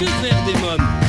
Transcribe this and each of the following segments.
Que faire des mômes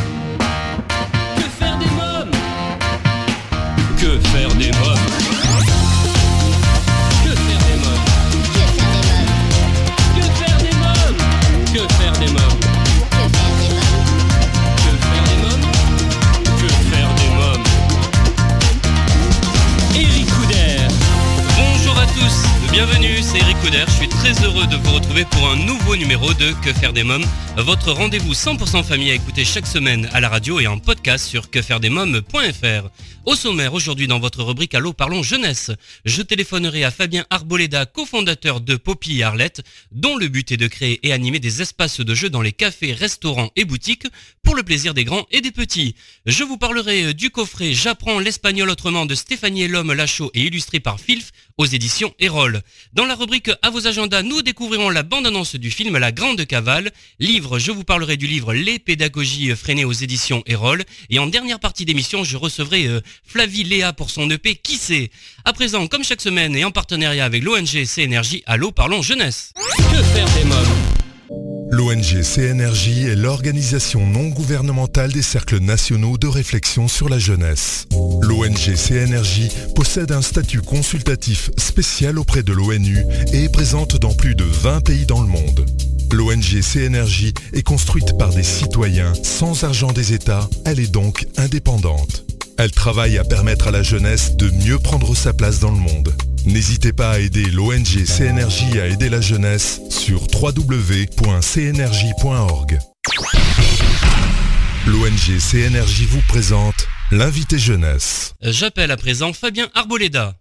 Que faire des mômes, votre rendez-vous 100% famille à écouter chaque semaine à la radio et en podcast sur quefairedesmômes.fr. Au sommaire, aujourd'hui dans votre rubrique Allô parlons jeunesse, je téléphonerai à Fabien Arboleda, cofondateur de Poppy et Arlette, dont le but est de créer et animer des espaces de jeux dans les cafés, restaurants et boutiques pour le plaisir des grands et des petits. Je vous parlerai du coffret J'apprends l'espagnol autrement de Stéphanie Lhomme Lachaud et illustré par Filf aux éditions Erol. Dans la rubrique À vos agendas, nous découvrirons la bande-annonce du film La Grande Cavale. Livre, je vous parlerai du livre Les pédagogies freinées aux éditions Erol. Et en dernière partie d'émission, je recevrai euh, Flavie Léa pour son EP Qui sait? À présent, comme chaque semaine et en partenariat avec l'ONG CNRJ, Allô parlons jeunesse. Que faire des mômes? L'ONG CNRJ est l'organisation non gouvernementale des cercles nationaux de réflexion sur la jeunesse. L'ONG CNRJ possède un statut consultatif spécial auprès de l'ONU et est présente dans plus de 20 pays dans le monde. L'ONG CNRJ est construite par des citoyens sans argent des États, elle est donc indépendante. Elle travaille à permettre à la jeunesse de mieux prendre sa place dans le monde. N'hésitez pas à aider l'ONG CNRJ à aider la jeunesse sur www.cnrj.org. L'ONG CNRJ vous présente l'invité jeunesse. J'appelle à présent Fabien Arboleda.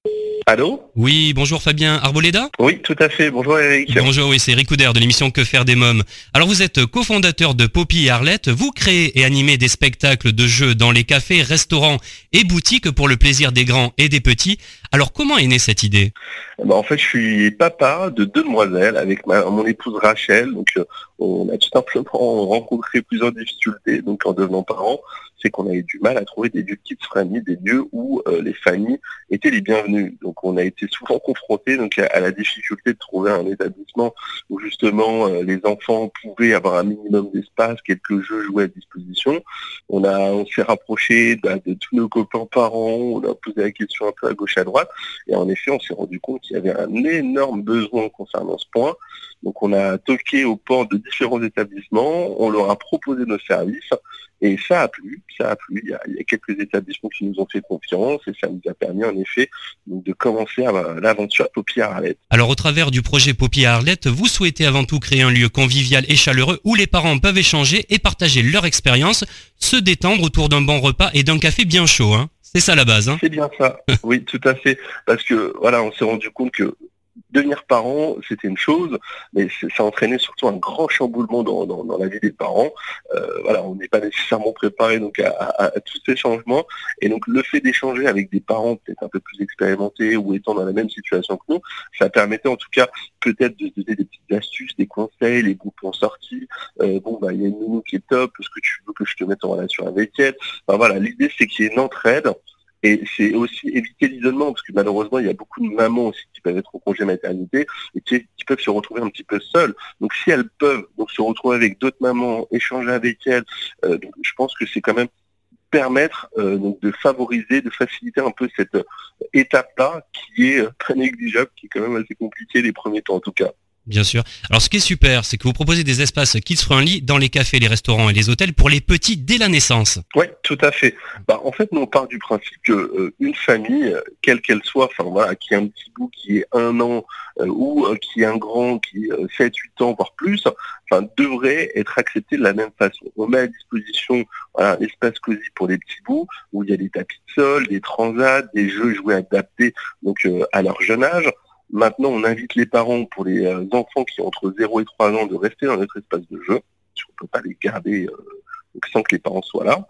Allô Oui, bonjour Fabien Arboleda. Oui, tout à fait. Bonjour Eric. Bonjour, oui, c'est Eric Couder de l'émission Que faire des mômes. Alors vous êtes cofondateur de Poppy et Arlette, vous créez et animez des spectacles de jeux dans les cafés, restaurants et boutiques pour le plaisir des grands et des petits. Alors comment est née cette idée? Bah, en fait, je suis papa de deux demoiselles avec ma- mon épouse Rachel. Donc, euh, on a tout simplement rencontré plusieurs difficultés. Donc, en devenant parents, c'est qu'on a eu du mal à trouver des lieux kids friendly, des lieux où euh, les familles étaient les bienvenues. Donc, on a été souvent confrontés donc à, à la difficulté de trouver un établissement où justement euh, les enfants pouvaient avoir un minimum d'espace, quelques jeux joués à disposition. On a, on s'est rapproché bah, de tous nos copains parents. On a posé la question un peu à gauche à droite. Et en effet, on s'est rendu compte qu'il y avait un énorme besoin concernant ce point. Donc on a toqué aux portes de différents établissements, on leur a proposé nos services et ça a plu, ça a plu. Il y a, quelques établissements qui nous ont fait confiance et ça nous a permis en effet de commencer à- l'aventure Poppy à Arlette. Alors au travers du projet Poppy et Arlette, vous souhaitez avant tout créer un lieu convivial et chaleureux où les parents peuvent échanger et partager leur expérience, se détendre autour d'un bon repas et d'un café bien chaud. Hein. C'est ça la base. Hein. C'est bien ça, oui tout à fait. Parce que voilà, on s'est rendu compte que devenir parent, c'était une chose, mais ça entraînait surtout un grand chamboulement dans, dans- la vie des parents. Euh, voilà, on n'est pas nécessairement préparé donc à tous ces changements. Et donc le fait d'échanger avec des parents peut-être un peu plus expérimentés ou étant dans la même situation que nous, ça permettait en tout cas peut-être de se donner des petites astuces, des conseils, les groupes en sortie. Euh, bon bah il y a une nounou qui est top, est-ce que tu veux que je te mette en relation avec elle Enfin voilà, l'idée c'est qu'il y ait une entraide. Et c'est aussi éviter l'isolement, parce que malheureusement, il y a beaucoup de mamans aussi qui peuvent être au congé maternité et qui, peuvent se retrouver un petit peu seules. Donc si elles peuvent se retrouver avec d'autres mamans, échanger avec elles, euh, je pense que c'est quand même permettre euh, de favoriser, de faciliter un peu cette euh, étape-là qui est pas négligeable, qui est quand même assez compliquée les premiers temps en tout cas. Bien sûr. Alors ce qui est super, c'est que vous proposez des espaces kids friendly dans les cafés, les restaurants et les hôtels pour les petits dès la naissance. Oui, tout à fait. Bah, en fait, nous, on part du principe que euh, une famille, quelle qu'elle soit, enfin qui a un petit bout qui est un an euh, ou euh, qui est un grand qui est 7, 8 ans, voire plus, devrait être acceptée de la même façon. On met à disposition un espace cosy pour les petits bouts, où il y a des tapis de sol, des transats, des jeux joués adaptés donc euh, à leur jeune âge. Maintenant, on invite les parents pour les euh, enfants qui ont entre 0 et 3 ans de rester dans notre espace de jeu. qu'on ne peut pas les garder euh, sans que les parents soient là.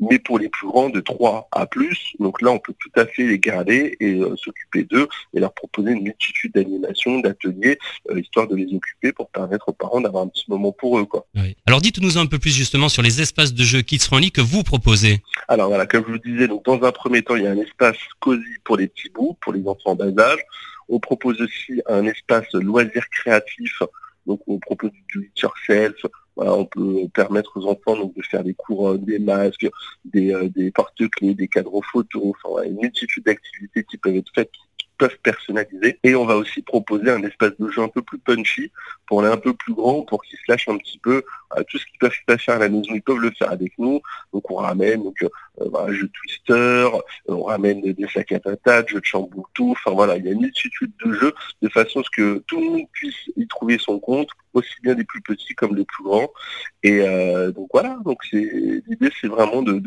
Mais pour les plus grands de 3 à plus, donc là on peut tout à fait les garder et euh, s'occuper d'eux et leur proposer une multitude d'animations, d'ateliers, euh, histoire de les occuper pour permettre aux parents d'avoir un petit moment pour eux. Quoi. Oui. Alors dites-nous un peu plus justement sur les espaces de jeux kids friendly que vous proposez. Alors voilà, comme je vous le disais, donc dans un premier temps, il y a un espace cosy pour les petits bouts, pour les enfants en bas âge. On propose aussi un espace loisir créatif. Donc on propose du do yourself, on peut permettre aux enfants de faire des couronnes, des masques, des, des porte-clés, des cadres photos, enfin, une multitude d'activités qui peuvent être faites peuvent personnaliser. Et on va aussi proposer un espace de jeu un peu plus punchy pour les un peu plus grands, pour qu'ils se lâchent un petit peu. tout ce qu'ils peuvent pas faire à la maison, ils peuvent le faire avec nous. Donc on ramène donc euh, un jeu twister, on ramène des sacs à patates, jeux de chamboule tout. Enfin voilà, il y a une multitude de jeux de façon à ce que tout le monde puisse y trouver son compte, aussi bien les plus petits comme les plus grands. Et euh, donc voilà, donc l'idée c'est vraiment de,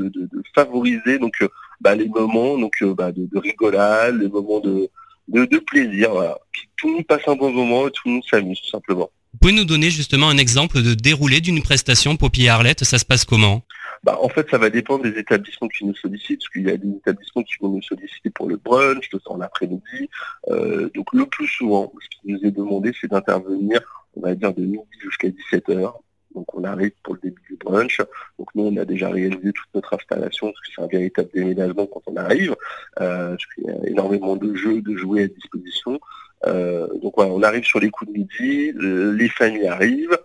favoriser donc euh, bah, les moments donc bah, de, rigolade, les moments de, de, plaisir, voilà. tout le monde passe un bon moment et tout le monde s'amuse tout simplement. Vous pouvez nous donner justement un exemple de déroulé d'une prestation Poppy Arlette? Ça se passe comment? Bah, En fait, ça va dépendre des établissements qui nous sollicitent, parce qu'il y a des établissements qui vont nous solliciter pour le brunch, le temps l'après-midi. Euh, donc le plus souvent, ce qui nous est demandé, c'est d'intervenir, on va dire, de midi jusqu'à 17h. Donc on arrive pour le début du brunch. Donc nous, on a déjà réalisé toute notre installation, parce que c'est un véritable déménagement quand on arrive. Euh, il y a énormément de jeux, de jouets à disposition. Euh, donc voilà, on arrive sur les coups de midi, les familles arrivent,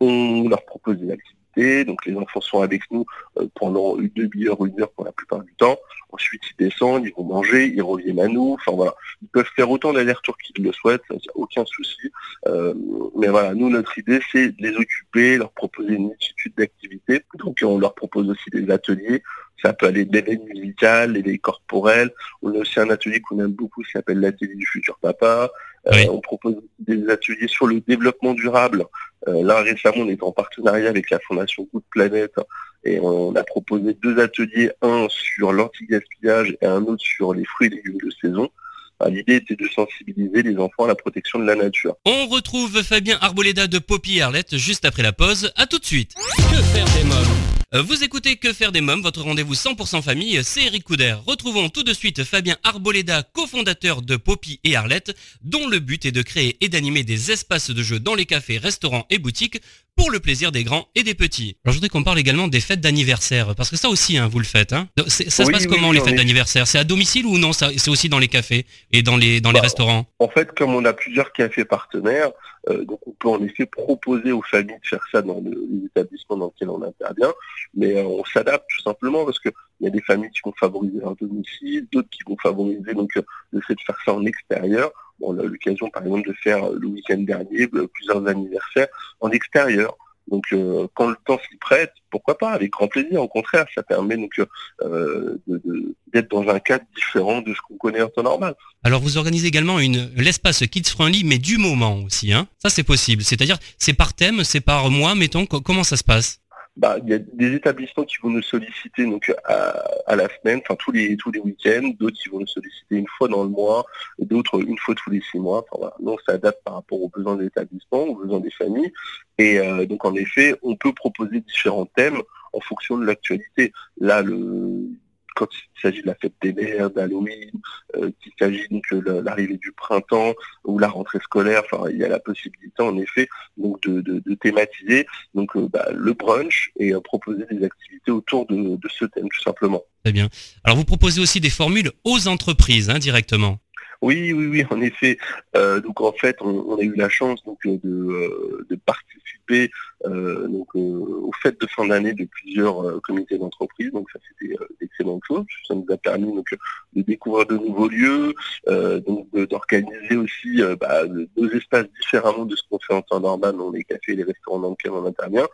on leur propose des activités donc les enfants sont avec nous euh, pendant une demi-heure une heure pour la plupart du temps. Ensuite, ils descendent, ils vont manger, ils reviennent à nous. Enfin voilà, ils peuvent faire autant d'allers-retours qu'ils le souhaitent, ça, aucun souci. Euh, mais voilà, nous, notre idée, c'est de les occuper, leur proposer une multitude d'activités. Donc on leur propose aussi des ateliers. Ça peut aller de l'éveil musical, l'éveil corporel. On a aussi un atelier qu'on aime beaucoup qui s'appelle l'atelier du futur papa. Euh, on propose des ateliers sur le développement durable. Euh, là, récemment, on est en partenariat avec la Fondation de Planète et on a proposé deux ateliers, un sur l'anti-gaspillage et un autre sur les fruits et légumes de saison. L'idée était de sensibiliser les enfants à la protection de la nature. On retrouve Fabien Arboleda de Poppy Arlette juste après la pause. À tout de suite. Que faire des mômes? euh, vous écoutez Que faire des mômes, votre rendez-vous 100% famille, c'est Eric Couder. Retrouvons tout de suite Fabien Arboleda, cofondateur de Poppy et Arlette, dont le but est de créer et d'animer des espaces de jeu dans les cafés, restaurants et boutiques pour le plaisir des grands et des petits. Alors je voudrais qu'on parle également des fêtes d'anniversaire, parce que ça aussi, hein, vous le faites. Hein. Ça se passe comment les fêtes d'anniversaire? C'est à domicile ou non C'est aussi dans les cafés et dans les, dans les bah, restaurants? En fait, comme on a plusieurs cafés partenaires, euh, donc on peut en effet proposer aux familles de faire ça dans les établissements dans lesquels on intervient, mais euh, on s'adapte tout simplement parce qu'il y a des familles qui vont favoriser leur domicile, d'autres qui vont favoriser donc le fait de faire ça en extérieur. On a eu l'occasion par exemple de faire le week-end dernier plusieurs anniversaires en extérieur. Donc euh, quand le temps s'y prête, pourquoi pas, avec grand plaisir. Au contraire, ça permet donc euh, d'être dans un cadre différent de ce qu'on connaît en temps normal. Alors vous organisez également une l'espace kids friendly, mais du moment aussi. Hein ça c'est possible. C'est-à-dire c'est par thème, c'est par mois, mettons. Comment ça se passe? Bah, il y a des établissements qui vont nous solliciter donc à, la semaine, enfin tous les tous les week-ends, d'autres qui vont nous solliciter une fois dans le mois, d'autres une fois tous les six mois. Enfin, voilà. Donc ça adapte par rapport aux besoins des établissements, aux besoins des familles. Et euh, donc en effet, on peut proposer différents thèmes en fonction de l'actualité. Là, le quand il s'agit de la fête des mères, d'Halloween, euh, qu'il s'agit donc de l'arrivée du printemps ou la rentrée scolaire, enfin il y a la possibilité en effet donc de, thématiser donc euh, bah, le brunch et euh, proposer des activités autour de, ce thème tout simplement. Très bien. Alors vous proposez aussi des formules aux entreprises hein, directement. Oui, oui, oui, en effet. donc en fait, on, a eu la chance donc de, de participer euh, donc, euh, aux fêtes de fin d'année de plusieurs comités d'entreprise. Donc ça c'était d'excellentes choses. Ça nous a permis donc, de découvrir de nouveaux lieux, donc d'organiser aussi bah, deux espaces différemment de ce qu'on fait en temps normal dans les cafés et les restaurants dans lesquels on intervient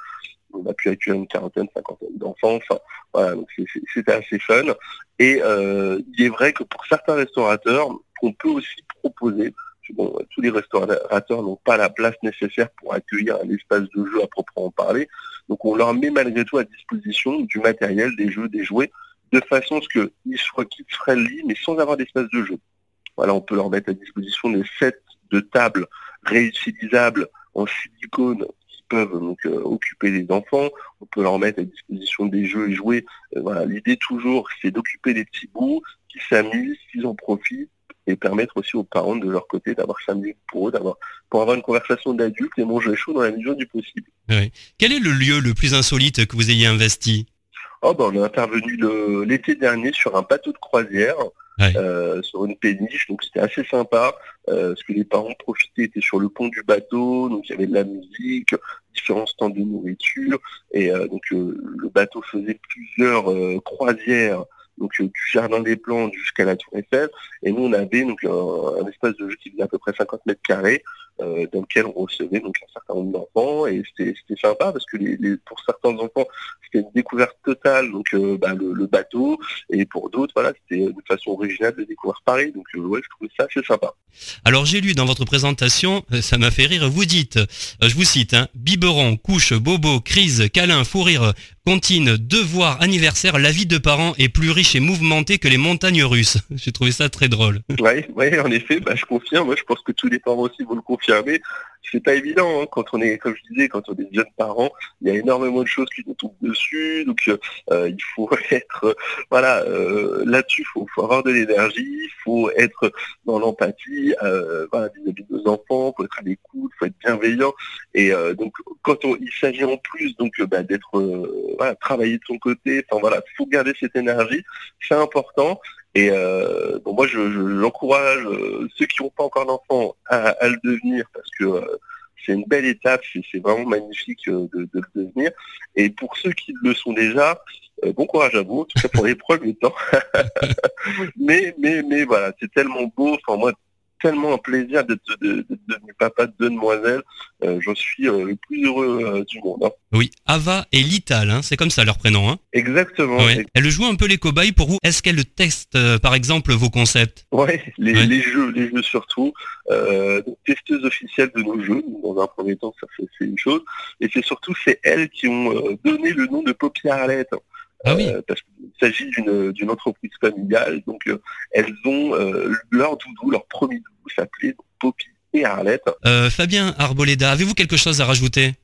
on a pu accueillir une quarantaine, cinquantaine d'enfants. Enfin, voilà, donc c'était assez fun. Et il est vrai que pour certains restaurateurs, on peut aussi proposer bon, tous les restaurateurs n'ont pas la place nécessaire pour accueillir un espace de jeu à proprement parler. Donc on leur met malgré tout à disposition du matériel, des jeux, des jouets, de façon à ce qu'ils soient kids-friendly, mais sans avoir d'espace de jeu. Voilà, on peut leur mettre à disposition des sets de tables réutilisables en silicone qui peuvent euh, occuper les enfants. On peut leur mettre à disposition des jeux et jouets. Euh, voilà, l'idée toujours, c'est d'occuper les petits bouts, qui s'amusent, qu'ils en profitent et permettre aussi aux parents de leur côté d'avoir cinq minutes pour eux, d'avoir pour avoir une conversation d'adulte et manger chaud dans la mesure du possible. Quel est le lieu le plus insolite que vous ayez investi? Oh, ben, On est intervenu l'été dernier sur un bateau de croisière Ouais. euh, sur une péniche, donc c'était assez sympa, euh, parce que les parents profitaient, étaient sur le pont du bateau, donc il y avait de la musique, différents stands de nourriture, et euh, donc euh, le bateau faisait plusieurs croisières, donc euh, du jardin des plantes jusqu'à la Tour Eiffel, et nous on avait donc un espace de jeu qui faisait à peu près 50 mètres carrés, euh, dans lequel on recevait donc un certain nombre d'enfants, et c'était sympa parce que pour certains enfants c'était une découverte totale, donc euh, bah, le, bateau, et pour d'autres voilà c'était une façon originale de découvrir Paris, donc euh, ouais je trouvais ça assez sympa. Alors j'ai lu dans votre présentation, euh, ça m'a fait rire, vous dites, euh, je vous cite, hein, biberon, couche, bobo, crise, câlin, fou rire, comptine, devoir, anniversaire, la vie de parents est plus riche et mouvementée que les montagnes russes. J'ai trouvé ça très drôle. Oui, ouais, en effet, bah, je confirme. Moi, je pense que tous les parents aussi vont le confirmer. C'est pas évident hein, quand on est, comme je disais, quand on est jeunes parents, il y a énormément de choses qui nous tombent dessus. Donc, euh, euh, il faut être, euh, voilà, là-dessus, il faut, faut avoir de l'énergie, il faut être dans l'empathie, vis-à-vis de nos enfants, faut être à l'écoute, faut être bienveillant. Et euh, donc, quand on, il s'agit en plus, donc, euh, bah, d'être, euh, voilà, travailler de son côté. Enfin voilà, faut garder cette énergie, c'est important. Et euh, moi, je, je- j'encourage ceux qui n'ont pas encore d'enfants à, à le devenir parce que c'est une belle étape, c'est, vraiment magnifique de, de le devenir. Et pour ceux qui le sont déjà, bon courage à vous, en tout cas pour les premiers temps. mais, mais, mais voilà, c'est tellement beau. Enfin, moi, tellement un plaisir d'être, de, de, devenir papa de deux demoiselles. Euh, j'en suis euh, le plus heureux euh, du monde. hein. Oui, Ava et Lital, hein, c'est comme ça leur prénom. Hein. Exactement. Ouais. Elle joue un peu les cobayes pour vous. Est-ce qu'elle teste euh, par exemple vos concepts? Ouais, les, Ouais. les jeux, les jeux surtout. Donc, testeuse officielle de nos jeux. Dans un premier temps, ça c'est une chose. Et c'est surtout c'est elles qui ont donné le nom de Poppy Arlette. Ah oui. Euh, parce qu'il s'agit d'une entreprise familiale. Donc euh, elles ont euh, leur doudou, leur premier doudou s'appelait Poppy et Arlette. Euh, Fabien Arboleda, avez-vous quelque chose à rajouter?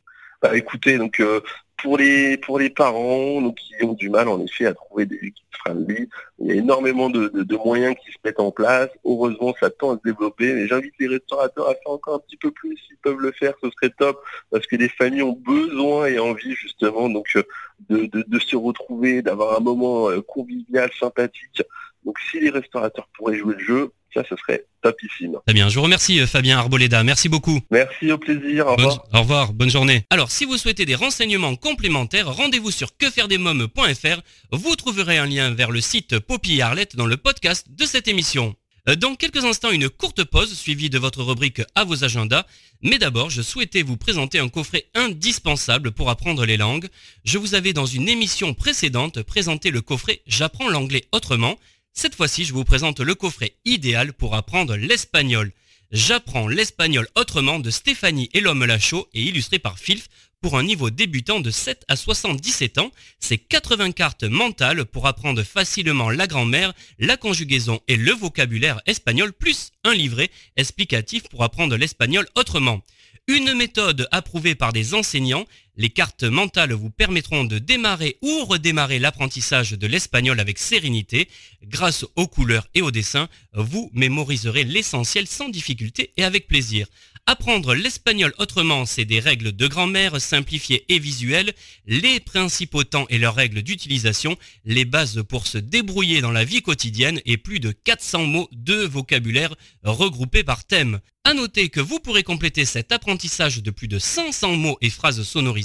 Bah, écoutez, donc euh, pour les parents donc, qui ont du mal en effet à trouver des équipes friendly, il y a énormément de, moyens qui se mettent en place. Heureusement, ça tend à se développer, mais j'invite les restaurateurs à faire encore un petit peu plus. S'ils peuvent le faire, ce serait top, parce que les familles ont besoin et envie justement donc euh, de se retrouver, d'avoir un moment euh, convivial, sympathique. Donc si les restaurateurs pourraient jouer le jeu, ça, ce serait topissime. Très bien, je vous remercie euh, Fabien Arboleda, merci beaucoup. Merci, au plaisir, au Bonne- revoir. au revoir, bonne journée. Alors, si vous souhaitez des renseignements complémentaires, rendez-vous sur quefairedesmoms.fr. Vous trouverez un lien vers le site Poppy et Arlette dans le podcast de cette émission. Euh, Dans quelques instants, une courte pause suivie de votre rubrique à vos agendas. Mais d'abord, je souhaitais vous présenter un coffret indispensable pour apprendre les langues. Je vous avais dans une émission précédente présenté le coffret J'apprends l'anglais autrement. Cette fois-ci, je vous présente le coffret idéal pour apprendre l'espagnol. J'apprends l'espagnol autrement de Stéphanie et l'homme Lachaud et illustré par Filf pour un niveau débutant de 7 à 77 ans. C'est 80 cartes mentales pour apprendre facilement la grammaire, la conjugaison et le vocabulaire espagnol plus un livret explicatif pour apprendre l'espagnol autrement. Une méthode approuvée par des enseignants, les cartes mentales vous permettront de démarrer ou redémarrer l'apprentissage de l'espagnol avec sérénité. Grâce aux couleurs et aux dessins, vous mémoriserez l'essentiel sans difficulté et avec plaisir. Apprendre l'espagnol autrement, c'est des règles de grammaire simplifiées et visuelles, les principaux temps et leurs règles d'utilisation, les bases pour se débrouiller dans la vie quotidienne et plus de 400 mots de vocabulaire regroupés par thème. À noter que vous pourrez compléter cet apprentissage de plus de 500 mots et phrases sonorisées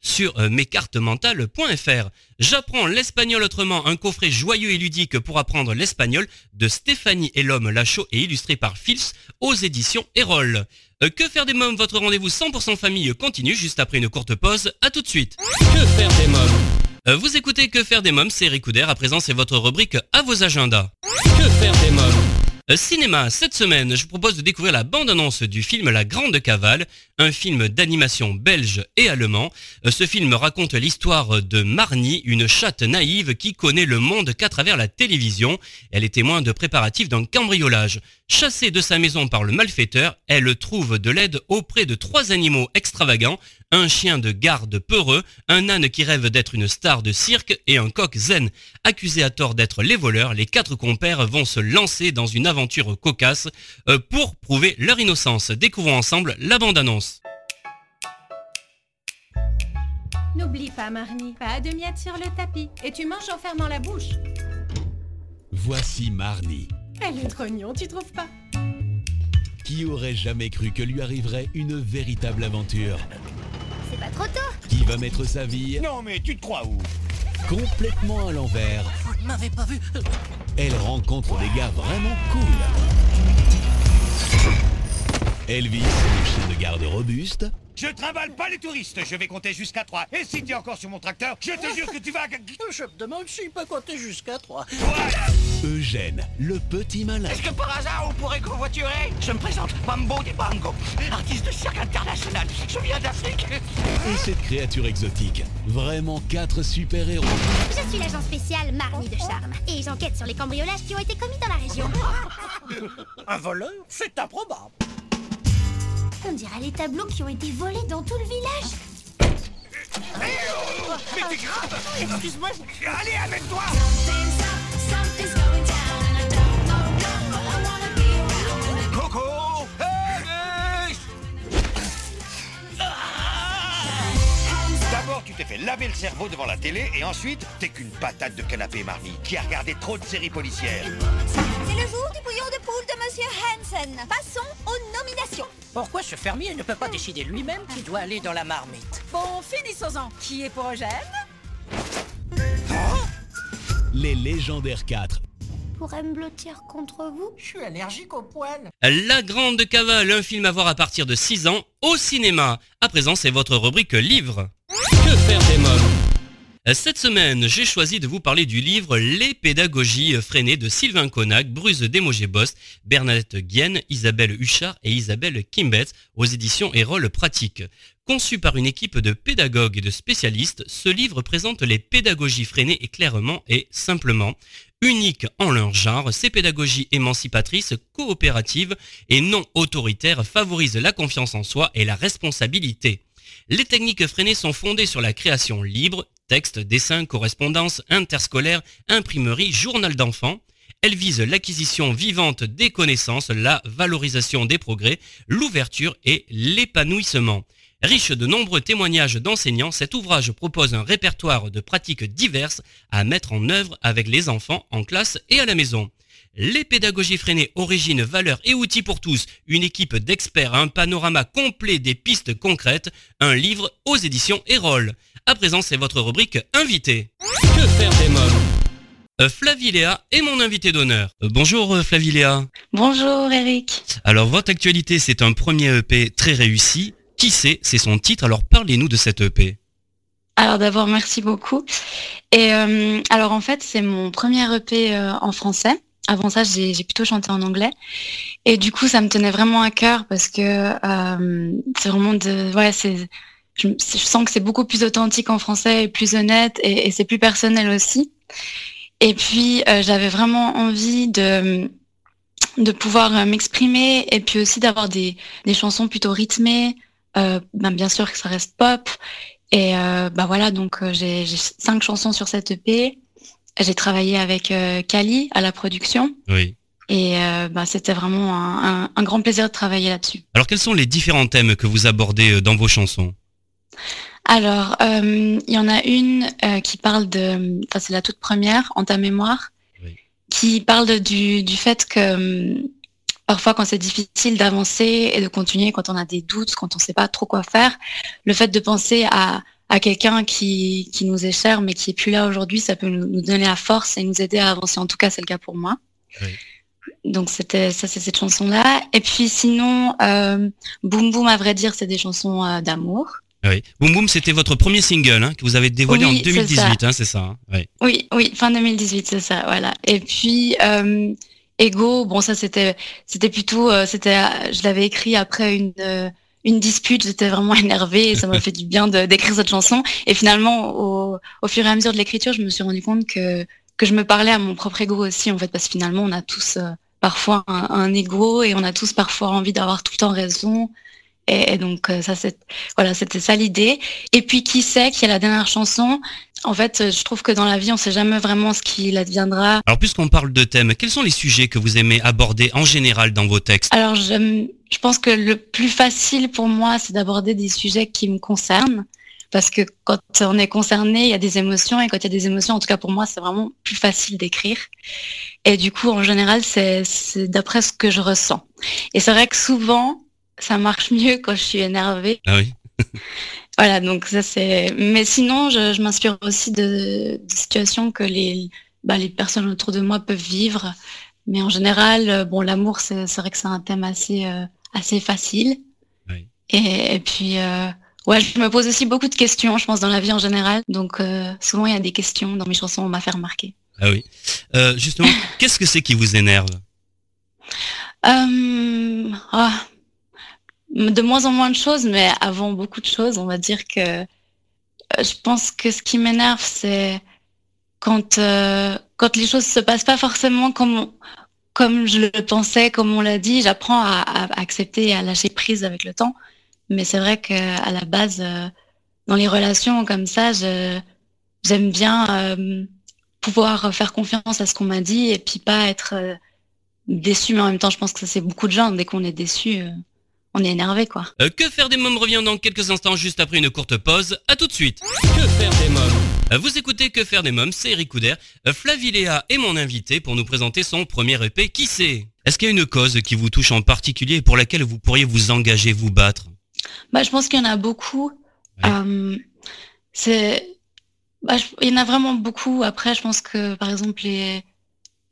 sur euh, mescartementales.fr. J'apprends l'espagnol autrement, un coffret joyeux et ludique pour apprendre l'espagnol de Stéphanie et l'homme Lachaud et illustré par Fils aux éditions Erol. Euh, Que faire des mômes, votre rendez-vous 100% famille continue juste après une courte pause. À tout de suite. Que faire des mômes? Euh, Vous écoutez Que faire des mômes, c'est Eric Couder. À présent, c'est votre rubrique à vos agendas. Que faire des mômes? Cinéma, cette semaine, je vous propose de découvrir la bande-annonce du film La Grande Cavale, un film d'animation belge et allemand. Euh, Ce film raconte l'histoire de Marnie, une chatte naïve qui connaît le monde qu'à travers la télévision. Elle est témoin de préparatifs d'un cambriolage. Chassée de sa maison par le malfaiteur, elle trouve de l'aide auprès de trois animaux extravagants, un chien de garde peureux, un âne qui rêve d'être une star de cirque et un coq zen. Accusés à tort d'être les voleurs, les quatre compères vont se lancer dans une aventure cocasse euh, pour prouver leur innocence. Découvrons ensemble la bande-annonce. N'oublie pas, Marnie, pas de miettes sur le tapis. Et tu manges en fermant la bouche. Voici Marnie. Elle est grognon, tu trouves pas? Qui aurait jamais cru que lui arriverait une véritable aventure? C'est pas trop tôt. Qui va mettre sa vie Non mais tu te crois où? complètement à l'envers? Vous ne m'avez pas vu. Elle rencontre des gars vraiment cool. Elvis, le chien de garde robuste. Je trimballe pas les touristes, je vais compter jusqu'à 3. Et si t'es encore sur mon tracteur, je te jure que tu vas... Je me demande si il peut compter jusqu'à 3. Voilà Eugène, le petit malin. Est-ce que par hasard on pourrait convoiturer Je me présente, Mambo des Bango, artiste de cirque international. Je viens d'Afrique. Et cette créature exotique. Vraiment quatre super-héros. Je suis l'agent spécial Marnie de Charme et j'enquête sur les cambriolages qui ont été commis dans la région. Un voleur C'est improbable. On dirait les tableaux qui ont été volés dans tout le village. Mais t'es grave Excuse-moi. Allez, amène-toi Coco Elvis D'abord, tu t'es fait laver le cerveau devant la télé et ensuite, t'es qu'une patate de canapé Marnie qui a regardé trop de séries policières. C'est le jour du bouillon de poule de Monsieur Hansen. Passons aux nominations. Pourquoi ce fermier ne peut pas décider lui-même qui doit aller dans la marmite Bon, finissons-en. Qui est pour Eugène? Les légendaires 4. Pourrais me blottir contre vous? Je suis allergique au poil. La Grande Cavale, un film à voir à partir de 6 ans au cinéma. À présent, c'est votre rubrique livre. Que faire des mômes cette semaine, j'ai choisi de vous parler du livre Les pédagogies freinées de Sylvain Connac, Bruce Desmogé-Bost, Bernadette Guienne, Isabelle Huchard et Isabelle Kimbetz aux éditions Erol Pratique. Conçu par une équipe de pédagogues et de spécialistes, ce livre présente les pédagogies freinées et clairement et simplement. Uniques en leur genre, ces pédagogies émancipatrices, coopératives et non autoritaires favorisent la confiance en soi et la responsabilité. Les techniques freinées sont fondées sur la création libre, texte, dessin, correspondance, interscolaire, imprimerie, journal d'enfants. Elles visent l'acquisition vivante des connaissances, la valorisation des progrès, l'ouverture et l'épanouissement. Riche de nombreux témoignages d'enseignants, cet ouvrage propose un répertoire de pratiques diverses à mettre en œuvre avec les enfants en classe et à la maison. Les pédagogies freinées, origine, valeurs et outils pour tous, une équipe d'experts, un panorama complet des pistes concrètes, un livre aux éditions Erol. À présent, c'est votre rubrique Invité. Que faire des mômes euh, Flavie Léa est mon invité d'honneur. Euh, bonjour euh, Flavie Léa. Bonjour Eric. Alors votre actualité, c'est un premier EP très réussi. Qui c'est C'est son titre, alors parlez-nous de cet EP. Alors d'abord, merci beaucoup. Et alors en fait, c'est mon premier EP en français. Avant ça, j'ai plutôt chanté en anglais. Et du coup, ça me tenait vraiment à cœur parce que c'est vraiment de... Ouais, c'est je, sens que c'est beaucoup plus authentique en français et plus honnête et, c'est plus personnel aussi. Et puis euh, j'avais vraiment envie de, de pouvoir euh, m'exprimer et puis aussi d'avoir des, chansons plutôt rythmées. Euh, ben, bien sûr que ça reste pop. Et bah voilà, donc j'ai cinq chansons sur cette EP. J'ai travaillé avec Kali à la production. Oui. Et bah, c'était vraiment un, grand plaisir de travailler là-dessus. Alors quels sont les différents thèmes que vous abordez dans vos chansons? Alors, euh, il y en a une euh, qui parle de, enfin c'est la toute première, en ta mémoire, qui parle du, fait que hum, parfois quand c'est difficile d'avancer et de continuer, quand on a des doutes, quand on ne sait pas trop quoi faire, le fait de penser à, quelqu'un qui, nous est cher mais qui est plus là aujourd'hui, ça peut nous, donner la force et nous aider à avancer. En tout cas, c'est le cas pour moi. Donc c'était ça, c'est cette chanson-là. Et puis sinon, euh, Boum Boum, à vrai dire, c'est des chansons d'amour. Oui. Boom Boom, c'était votre premier single hein, que vous avez dévoilé en 2018, hein, c'est ça, hein, oui. oui. fin 2018, c'est ça, voilà. Et puis euh, Ego, bon ça c'était c'était plutôt euh, c'était euh, je l'avais écrit après une une dispute, j'étais vraiment énervée et ça m'a fait du bien d'écrire cette chanson. Et finalement, au, au, fur et à mesure de l'écriture, je me suis rendu compte que que je me parlais à mon propre ego aussi en fait, parce que finalement on a tous parfois un, un, ego et on a tous parfois envie d'avoir tout le temps raison. Et, donc euh, ça, c'est voilà, c'était ça l'idée. Et puis qui sait, qui est la dernière chanson? En fait, je trouve que dans la vie, on ne sait jamais vraiment ce qu'il adviendra. Alors puisqu'on parle de thèmes, quels sont les sujets que vous aimez aborder en général dans vos textes? Alors je, je pense que le plus facile pour moi, c'est d'aborder des sujets qui me concernent. parce que quand on est concerné, il y a des émotions et quand il y a des émotions, en tout cas pour moi, c'est vraiment plus facile d'écrire. Et du coup, en général, c'est d'après ce que je ressens. Et c'est vrai que souvent, ça marche mieux quand je suis énervée. Ah oui. voilà, donc ça c'est. Mais sinon, je, m'inspire aussi de, situations que les, bah, les personnes autour de moi peuvent vivre. Mais en général, bon, l'amour, c'est vrai que c'est un thème assez, euh, assez facile. Et, puis, euh, ouais, je me pose aussi beaucoup de questions, je pense, dans la vie en général. Donc, euh, souvent, il y a des questions dans mes chansons, on m'a fait remarquer. Ah oui. Euh, justement, qu'est-ce que c'est qui vous énerve? Ah, De moins en moins de choses, mais avant beaucoup de choses, on va dire que je pense que ce qui m'énerve, c'est quand, quand les choses se passent pas forcément comme, comme je le pensais, comme on l'a dit. J'apprends à, accepter et à lâcher prise avec le temps. Mais c'est vrai qu'à la base, euh, dans les relations comme ça, j'aime bien euh, pouvoir faire confiance à ce qu'on m'a dit et puis pas être euh, déçu. Mais en même temps, je pense que c'est beaucoup de gens. Dès qu'on est déçu, on est énervé, quoi. que faire des mômes revient dans quelques instants, juste après une courte pause. À tout de suite. Que faire des mômes Vous écoutez Que faire des mômes, c'est Eric Couder. Flavie Léa est mon invité pour nous présenter son premier EP. Qui c'est? Est-ce qu'il y a une cause qui vous touche en particulier et pour laquelle vous pourriez vous engager, vous battre? Bah, je pense qu'il y en a beaucoup. Euh, c'est, bah, il y en a vraiment beaucoup. Après, je pense que, par exemple, les,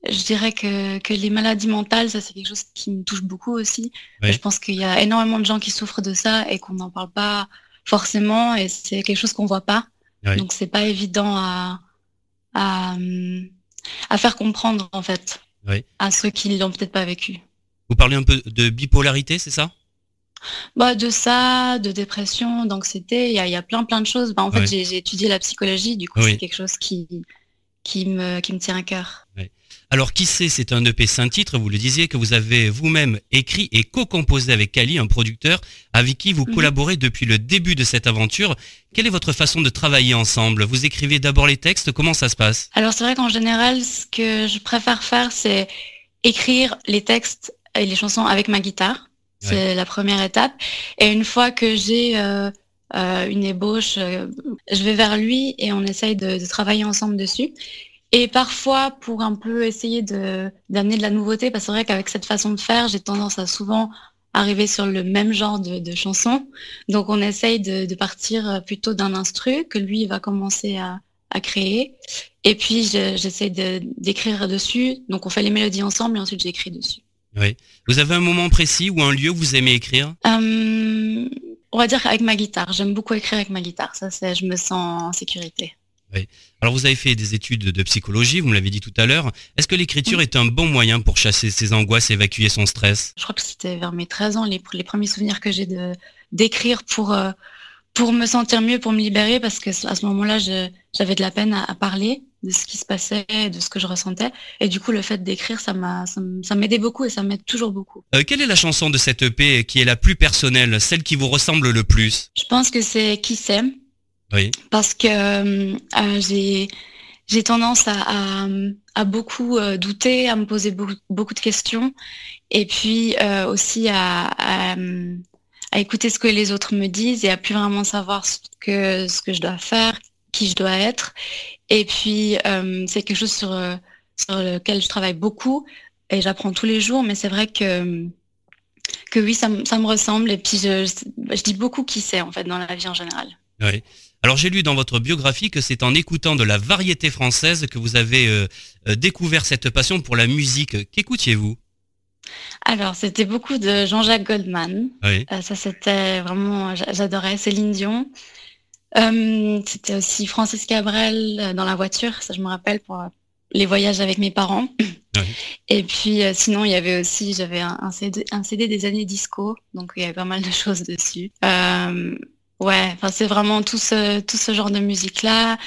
je dirais que, que les maladies mentales, ça c'est quelque chose qui me touche beaucoup aussi. Je pense qu'il y a énormément de gens qui souffrent de ça et qu'on n'en parle pas forcément et c'est quelque chose qu'on voit pas. Donc c'est pas évident à, à, à, faire comprendre en fait à ceux qui l'ont peut-être pas vécu. Vous parlez un peu de bipolarité, c'est ça? Bah, de ça, de dépression, d'anxiété, il y a, y a, plein plein de choses. Bah, en fait, j'ai étudié la psychologie, du coup, c'est quelque chose qui, qui, me, qui me tient à cœur. Alors, qui sait, c'est un EP saint titre, vous le disiez, que vous avez vous-même écrit et co-composé avec Kali, un producteur, avec qui vous mhm. collaborez depuis le début de cette aventure. Quelle est votre façon de travailler ensemble? Vous écrivez d'abord les textes, comment ça se passe? Alors, c'est vrai qu'en général, ce que je préfère faire, c'est écrire les textes et les chansons avec ma guitare. C'est la première étape. Et une fois que j'ai euh, euh, une ébauche, euh, je vais vers lui et on essaye de, travailler ensemble dessus. Et parfois, pour un peu essayer d'amener de, la nouveauté, parce que c'est vrai qu'avec cette façon de faire, j'ai tendance à souvent arriver sur le même genre de, de chansons. Donc on essaye de, partir plutôt d'un instru que lui va commencer à, à créer. Et puis j'essaie d'écrire dessus. Donc on fait les mélodies ensemble et ensuite j'écris dessus. Oui. Vous avez un moment précis ou un lieu où vous aimez écrire? Euh, On va dire avec ma guitare. J'aime beaucoup écrire avec ma guitare. Ça, c'est, je me sens en sécurité. Oui. Alors vous avez fait des études de psychologie, vous me l'avez dit tout à l'heure. Est-ce que l'écriture est un bon moyen pour chasser ses angoisses, évacuer son stress? Je crois que c'était vers mes 13 ans les, les premiers souvenirs que j'ai de d'écrire pour euh, pour me sentir mieux, pour me libérer, parce que à ce moment-là, j'avais de la peine à, parler de ce qui se passait, de ce que je ressentais. Et du coup, le fait d'écrire, ça m'a, ça m'aidait beaucoup et ça m'aide toujours beaucoup. Euh, quelle est la chanson de cette EP qui est la plus personnelle, celle qui vous ressemble le plus? Je pense que c'est Qui s'aime. Oui. Parce que euh, euh, j'ai j'ai tendance à, à, beaucoup douter, à me poser beaucoup, beaucoup, de questions, et puis aussi à, à écouter ce que les autres me disent et à plus vraiment savoir ce que, ce que je dois faire, qui je dois être. Et puis, euh, c'est quelque chose sur, sur lequel je travaille beaucoup et j'apprends tous les jours, mais c'est vrai que, que oui, ça, ça, me ressemble. Et puis, je, je dis beaucoup qui c'est, en fait, dans la vie en général. Oui. Alors j'ai lu dans votre biographie que c'est en écoutant de la variété française que vous avez euh, euh, découvert cette passion pour la musique. Qu'écoutiez-vous? Alors, c'était beaucoup de Jean-Jacques Goldman. Euh, ça, c'était vraiment, j'adorais Céline Dion. Euh, c'était aussi Francis Cabrel dans la voiture, ça je me rappelle pour les voyages avec mes parents. Et puis sinon, il y avait aussi, j'avais un, CD, un CD des années disco, donc il y avait pas mal de choses dessus. Ouais, enfin c'est vraiment tout ce, tout ce genre de musique là.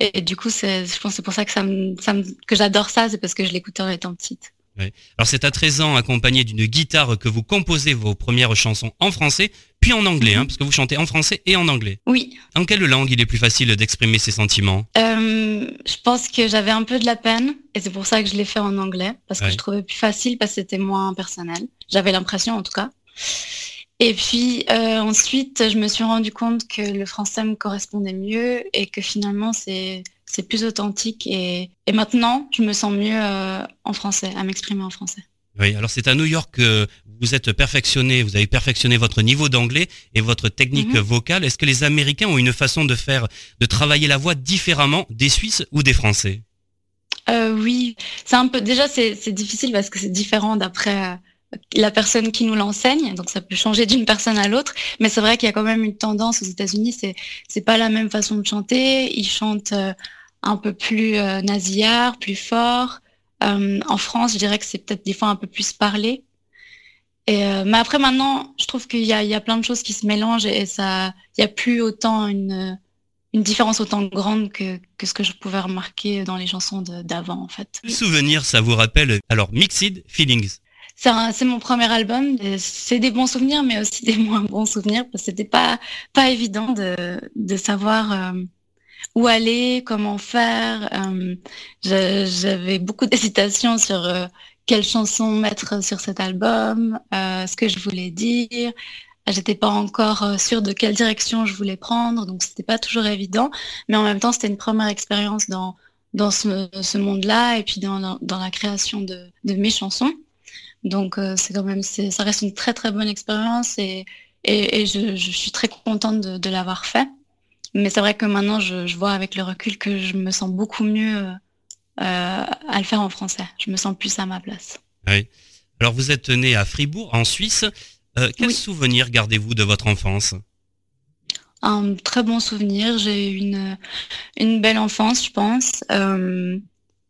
Et, du coup, je pense c'est pour ça que ça, ça que j'adore ça, c'est parce que je l'écoutais en étant petite. Alors c'est à 13 ans, accompagné d'une guitare, que vous composez vos premières chansons en français, puis en anglais, hein, mhm. parce que vous chantez en français et en anglais. Oui. En quelle langue il est plus facile d'exprimer ses sentiments? Euh, Je pense que j'avais un peu de la peine, et c'est pour ça que je l'ai fait en anglais, parce que je trouvais plus facile, parce que c'était moins personnel. J'avais l'impression en tout cas. Et puis ensuite, je me suis rendu compte que le français me correspondait mieux et que finalement c'est c'est plus authentique et, et, maintenant je me sens mieux en français, à m'exprimer en français. Oui, alors c'est à New York que vous êtes perfectionné, vous avez perfectionné votre niveau d'anglais et votre technique mhm. vocale. Est-ce que les Américains ont une façon de faire, de travailler la voix différemment des Suisses ou des Français? Euh, Oui, c'est un peu. Déjà, c'est difficile parce que c'est différent d'après euh, la personne qui nous l'enseigne, donc ça peut changer d'une personne à l'autre. Mais c'est vrai qu'il y a quand même une tendance aux États-Unis. C'est pas la même façon de chanter. Ils chantent euh, un peu plus nasillard, plus fort. Euh, en France, je dirais que c'est peut-être des fois un peu plus parlé. Euh, mais après, maintenant, je trouve qu'il y, y a, plein de choses qui se mélangent et, ça, il n'y a plus autant une, différence autant grande que, ce que je pouvais remarquer dans les chansons d'avant, en fait. Souvenir ça vous rappelle? Alors, Mixed Feelings. C'est mon premier album. C'est des bons souvenirs, mais aussi des moins bons souvenirs parce que c'était pas pas évident de, de savoir. Euh, où aller, comment faire. Euh, j'avais beaucoup d'hésitations sur euh, quelle chanson mettre sur cet album, ce que je voulais dire. J'étais pas encore sûre de quelle direction je voulais prendre, donc c'était pas toujours évident. Mais en même temps, c'était une première expérience dans dans ce, monde-là et puis dans, la création de, mes chansons. Donc c'est quand même, ça reste une très très bonne expérience et, et, je, suis très contente de l'avoir fait. Mais c'est vrai que maintenant, je, vois avec le recul que je me sens beaucoup mieux euh, à le faire en français. Je me sens plus à ma place. Oui. Alors, vous êtes né à Fribourg, en Suisse. Euh, quel souvenir gardez-vous de votre enfance? Un très bon souvenir. J'ai eu une, une belle enfance, je pense. Euh,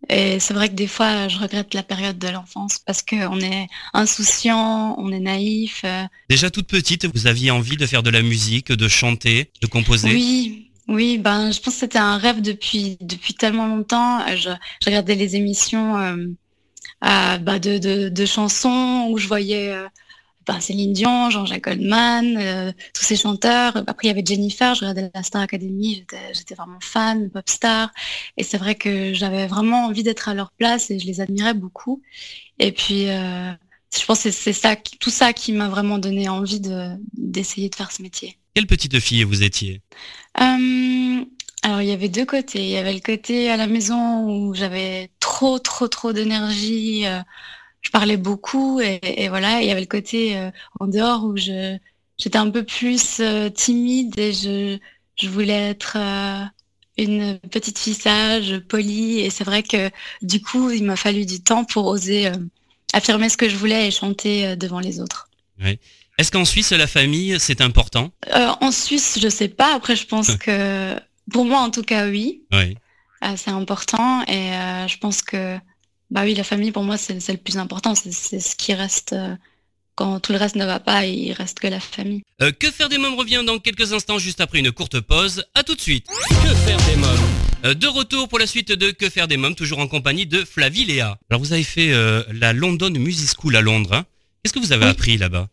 et c'est vrai que des fois, je regrette la période de l'enfance parce qu'on est insouciant, on est naïf. Euh. Déjà toute petite, vous aviez envie de faire de la musique, de chanter, de composer? Oui, oui, ben je pense que c'était un rêve depuis depuis tellement longtemps. Je, regardais les émissions euh, bah, de, de, de, chansons où je voyais euh, Céline Dion, Jean-Jacques Goldman, euh, tous ces chanteurs. Après, il y avait Jennifer, je regardais la Star Academy, j'étais vraiment fan, pop star. Et c'est vrai que j'avais vraiment envie d'être à leur place et je les admirais beaucoup. Et puis, euh, je pense que c'est ça, tout ça qui m'a vraiment donné envie d'essayer de, faire ce métier. Quelle petite fille vous étiez? Euh, alors il y avait deux côtés. Il y avait le côté à la maison où j'avais trop trop trop d'énergie, je parlais beaucoup et, voilà, il y avait le côté euh, en dehors où je j'étais un peu plus euh, timide et je, je voulais être euh, une petite fille sage, polie et c'est vrai que du coup, il m'a fallu du temps pour oser affirmer ce que je voulais et chanter devant les autres. Est-ce qu'en Suisse, la famille, c'est important? En Suisse, je sais pas. Après, je pense que pour moi, en tout cas, oui. Oui. c'est important et je pense que bah oui, la famille pour moi c'est le plus important, c'est ce qui reste euh, quand tout le reste ne va pas, il reste que la famille. Euh, que faire des mômes revient dans quelques instants juste après une courte pause. À tout de suite. Que faire des mômes? Euh, de retour pour la suite de Que faire des mômes, toujours en compagnie de Flavie Léa. Alors vous avez fait la London Music School à Londres. Hein. Qu'est-ce que vous avez appris là-bas?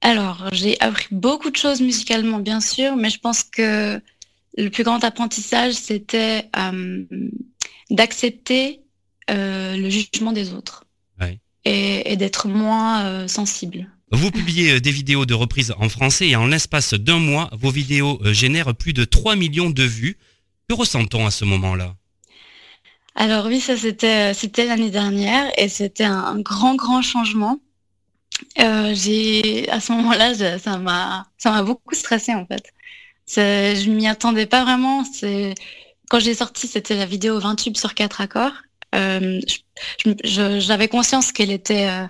Alors j'ai appris beaucoup de choses musicalement bien sûr, mais je pense que le plus grand apprentissage c'était d'accepter euh, le jugement des autres et, d'être moins euh, sensible. Vous publiez euh, des vidéos de reprise en français et en l'espace d'un mois, vos vidéos génèrent plus de 3 millions de vues. Que ressent-on à ce moment-là? Alors oui, ça c'était c'était l'année dernière et c'était un, grand grand changement. j'ai à ce moment-là, ça m'a ça m'a beaucoup stressé en fait. Je m'y attendais pas vraiment. C'est quand j'ai sorti, c'était la vidéo 20 tubes sur 4 accords euh, j'avais conscience qu'elle était, euh,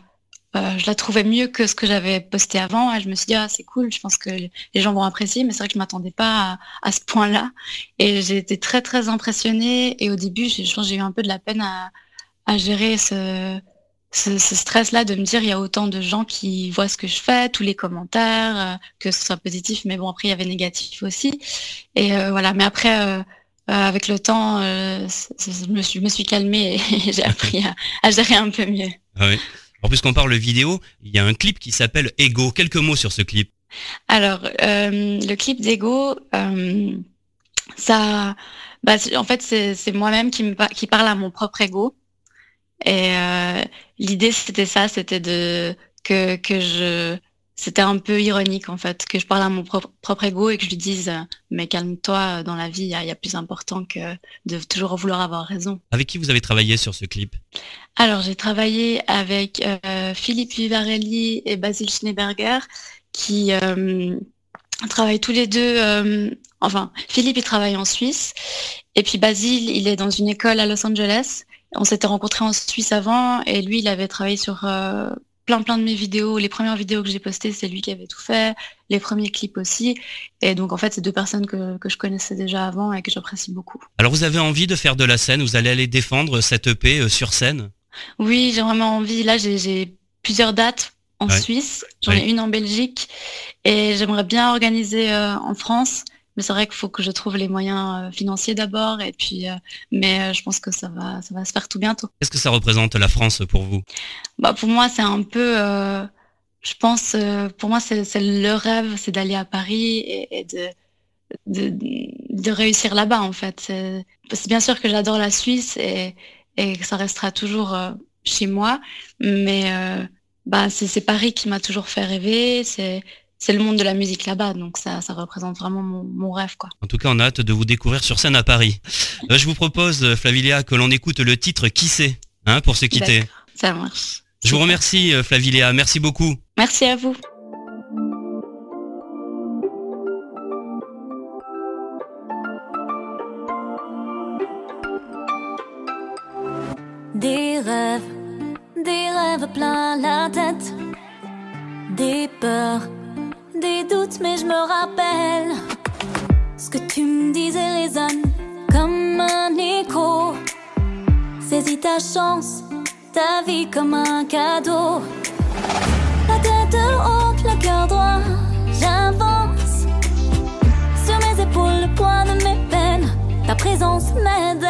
euh, je la trouvais mieux que ce que j'avais posté avant. Et je me suis dit, ah, c'est cool, je pense que les gens vont apprécier, mais c'est vrai que je m'attendais pas à, ce point-là. Et j'ai été très, très impressionnée. Et au début, j'ai eu un peu de la peine à, gérer ce, ce, stress-là de me dire il y a autant de gens qui voient ce que je fais, tous les commentaires, que ce soit positif, mais bon après il y avait négatif aussi. Et voilà, mais après euh, avec le temps, euh, je me suis, me suis calmée et j'ai appris à, gérer un peu mieux. Ah oui. En plus qu'on parle vidéo, il y a un clip qui s'appelle Ego. Quelques mots sur ce clip. Alors, euh, le clip d'Ego, ça, bah, en fait, c'est moi-même qui, me, qui parle à mon propre ego. Et l'idée, c'était ça, c'était de que, que je c'était un peu ironique en fait que je parle à mon propre, propre ego et que je lui dise mais calme-toi dans la vie il y, a plus important que de toujours vouloir avoir raison. Avec qui vous avez travaillé sur ce clip? Alors j'ai travaillé avec euh, Philippe Vivarelli et Basile Schneeberger qui euh, travaillent tous les deux. euh, enfin Philippe il travaille en Suisse et puis Basile il est dans une école à Los Angeles. On s'était rencontrés en Suisse avant et lui il avait travaillé sur euh, plein plein de mes vidéos. Les premières vidéos que j'ai postées, c'est lui qui avait tout fait. Les premiers clips aussi. Et donc en fait, c'est deux personnes que, que je connaissais déjà avant et que j'apprécie beaucoup. Alors vous avez envie de faire de la scène, vous allez aller défendre cette EP euh, sur scène? Oui, j'ai vraiment envie. Là, j'ai- j'ai plusieurs dates en Ouais. Suisse. J'en Ouais. ai une en Belgique. Et j'aimerais bien organiser euh, en France. Mais c'est vrai qu'il faut que je trouve les moyens euh, financiers d'abord. Et puis, euh, mais euh, je pense que ça va, ça va se faire tout bientôt. Qu'est-ce que ça représente la France pour vous? Bah pour moi, c'est un peu, je pense, euh, pour moi, c'est le rêve, c'est d'aller à Paris et, et de, de, de réussir là-bas, en fait. C'est bien sûr que j'adore la Suisse et, et que ça restera toujours euh, chez moi, mais euh, bah, c'est c'est Paris qui m'a toujours fait rêver, c'est c'est le monde de la musique là-bas, donc ça, ça représente vraiment mon, mon rêve, quoi. En tout cas, on a hâte de vous découvrir sur scène à Paris. Euh, je vous propose, euh, Flavilia, que l'on écoute le titre Qui c'est hein, pour se quitter. Ça marche. Je vous remercie, euh, Flavilia. Merci beaucoup. Merci à vous. Des rêves, des rêves plein la tête. Des peurs, des doutes, mais je me rappelle. Ce que tu me disais résonne comme un écho. Saisis ta chance, ta vie comme un cadeau. La tête haute, le cœur droit, j'avance. Sur mes épaules, le poids de mes peines. Ta présence m'aide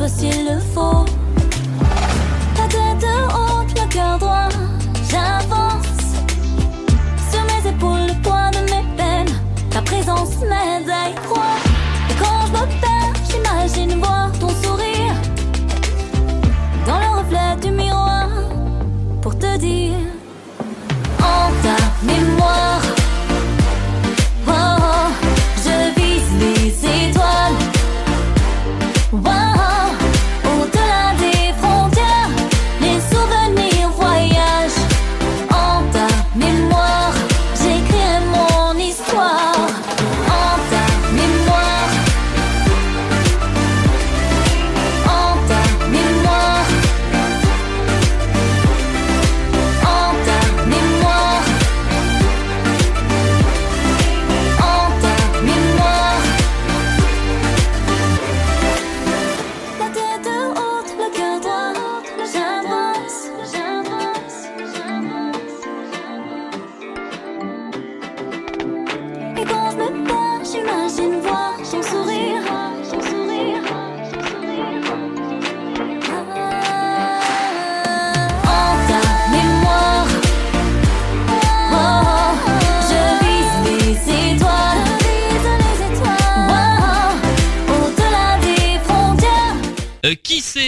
accroche-toi s'il le faut.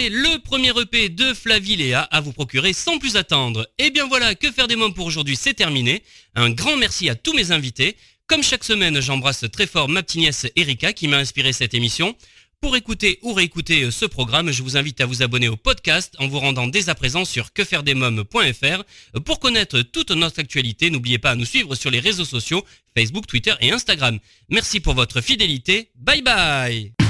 Le premier EP de Flaviléa à vous procurer sans plus attendre Et bien voilà, que faire des mômes pour aujourd'hui, c'est terminé. Un grand merci à tous mes invités. Comme chaque semaine, j'embrasse très fort ma petite nièce Erika qui m'a inspiré cette émission. Pour écouter ou réécouter euh, ce programme, je vous invite à vous abonner au podcast en vous rendant dès à présent sur quefairedesmoms.fr. Pour connaître toute notre actualité, n'oubliez pas à nous suivre sur les réseaux sociaux, Facebook, Twitter et Instagram. Merci pour votre fidélité. Bye bye